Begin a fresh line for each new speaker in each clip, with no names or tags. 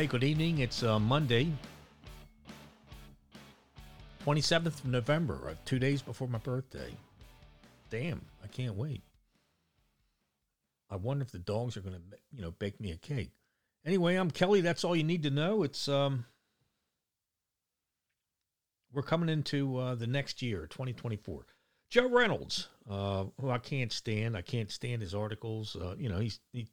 Hey, good evening. It's uh, Monday, 27th of November, uh, two days before my birthday. Damn, I can't wait. I wonder if the dogs are going to, you know, bake me a cake. Anyway, I'm Kelly. That's all you need to know. It's um, we're coming into uh, the next year, 2024. Joe Reynolds, uh, who I can't stand. I can't stand his articles. Uh, you know, he's he,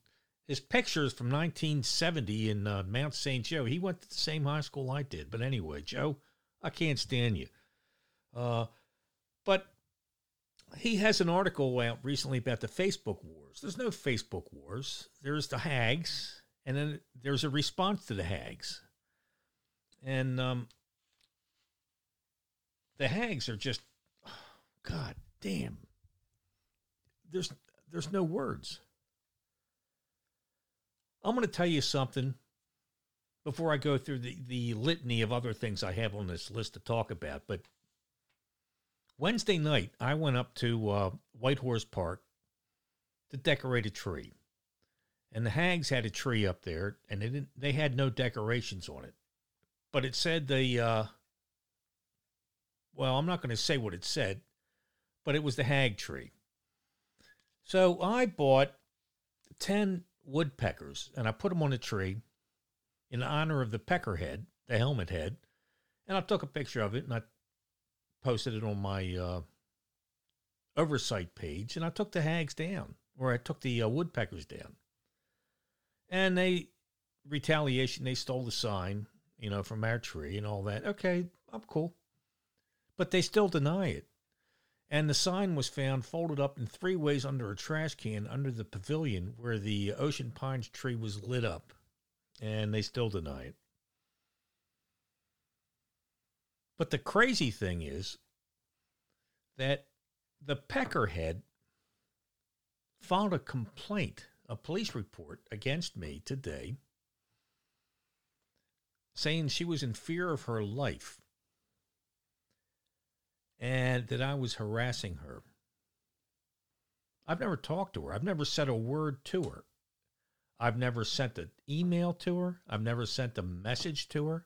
his pictures from 1970 in uh, Mount St. Joe. He went to the same high school I did. But anyway, Joe, I can't stand you. Uh, but he has an article out recently about the Facebook wars. There's no Facebook wars. There's the hags, and then there's a response to the hags. And um, the hags are just, oh, God damn. There's there's no words. I'm going to tell you something before I go through the, the litany of other things I have on this list to talk about. But Wednesday night, I went up to uh, Whitehorse Park to decorate a tree. And the Hags had a tree up there, and they, didn't, they had no decorations on it. But it said the, uh, well, I'm not going to say what it said, but it was the Hag tree. So I bought 10 woodpeckers and I put them on a tree in honor of the peckerhead, the helmet head. And I took a picture of it and I posted it on my uh, oversight page, and I took the hags down, or I took the uh, woodpeckers down. And they, retaliation, they stole the sign, you know, from our tree and all that. Okay, I'm cool. But they still deny it. And the sign was found folded up in three ways under a trash can under the pavilion where the Ocean Pines tree was lit up. And they still deny it. But the crazy thing is that the Peckerhead filed a complaint, a police report against me today, saying she was in fear of her life and that I was harassing her. I've never talked to her. I've never said a word to her. I've never sent an email to her. I've never sent a message to her.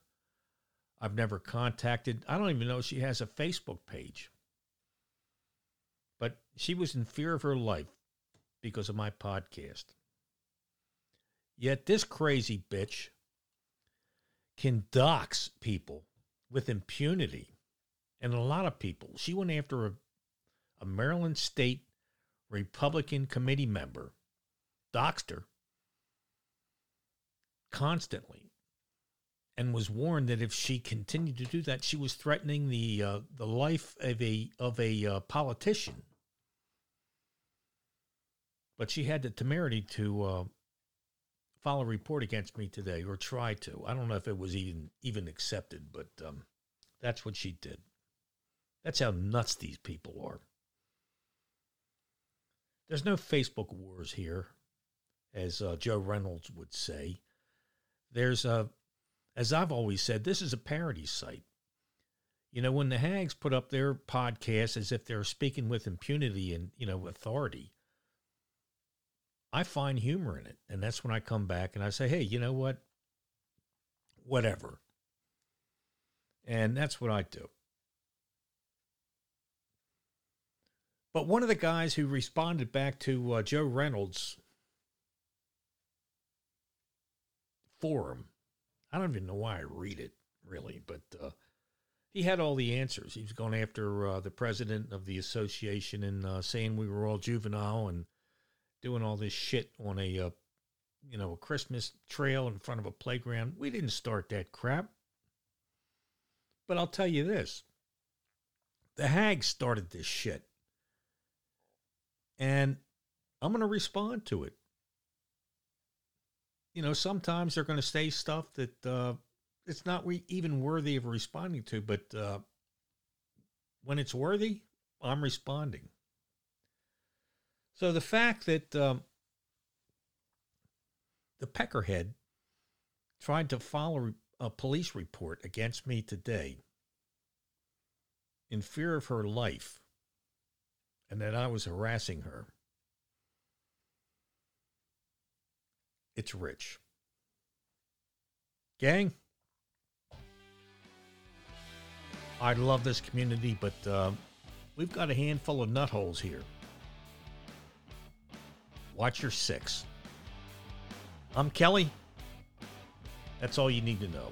I've never contacted. I don't even know she has a Facebook page. But she was in fear of her life because of my podcast. Yet this crazy bitch can dox people with impunity. And a lot of people. She went after a, a Maryland State Republican committee member, doxed her constantly and was warned that if she continued to do that, she was threatening the uh, the life of a of a uh, politician. But she had the temerity to uh, file a report against me today, or try to. I don't know if it was even even accepted, but um, that's what she did. That's how nuts these people are. There's no Facebook wars here, as uh, Joe Reynolds would say. There's a as I've always said, this is a parody site. You know, when the Hags put up their podcast as if they're speaking with impunity and, you know, authority, I find humor in it. And that's when I come back and I say, hey, you know what? Whatever. And that's what I do. But one of the guys who responded back to uh, Joe Reynolds' forum I don't even know why I read it really, but uh, he had all the answers. He was going after uh, the president of the association and uh, saying we were all juvenile and doing all this shit on a, uh, you know, a Christmas trail in front of a playground. We didn't start that crap. But I'll tell you this: the Hags started this shit, and I'm going to respond to it you know, sometimes they're going to say stuff that uh, it's not re- even worthy of responding to, but uh, when it's worthy, I'm responding. So the fact that um, the Peckerhead tried to follow a police report against me today in fear of her life and that I was harassing her it's rich. Gang, I love this community, but uh, we've got a handful of nut holes here. Watch your six. I'm Kelly. That's all you need to know.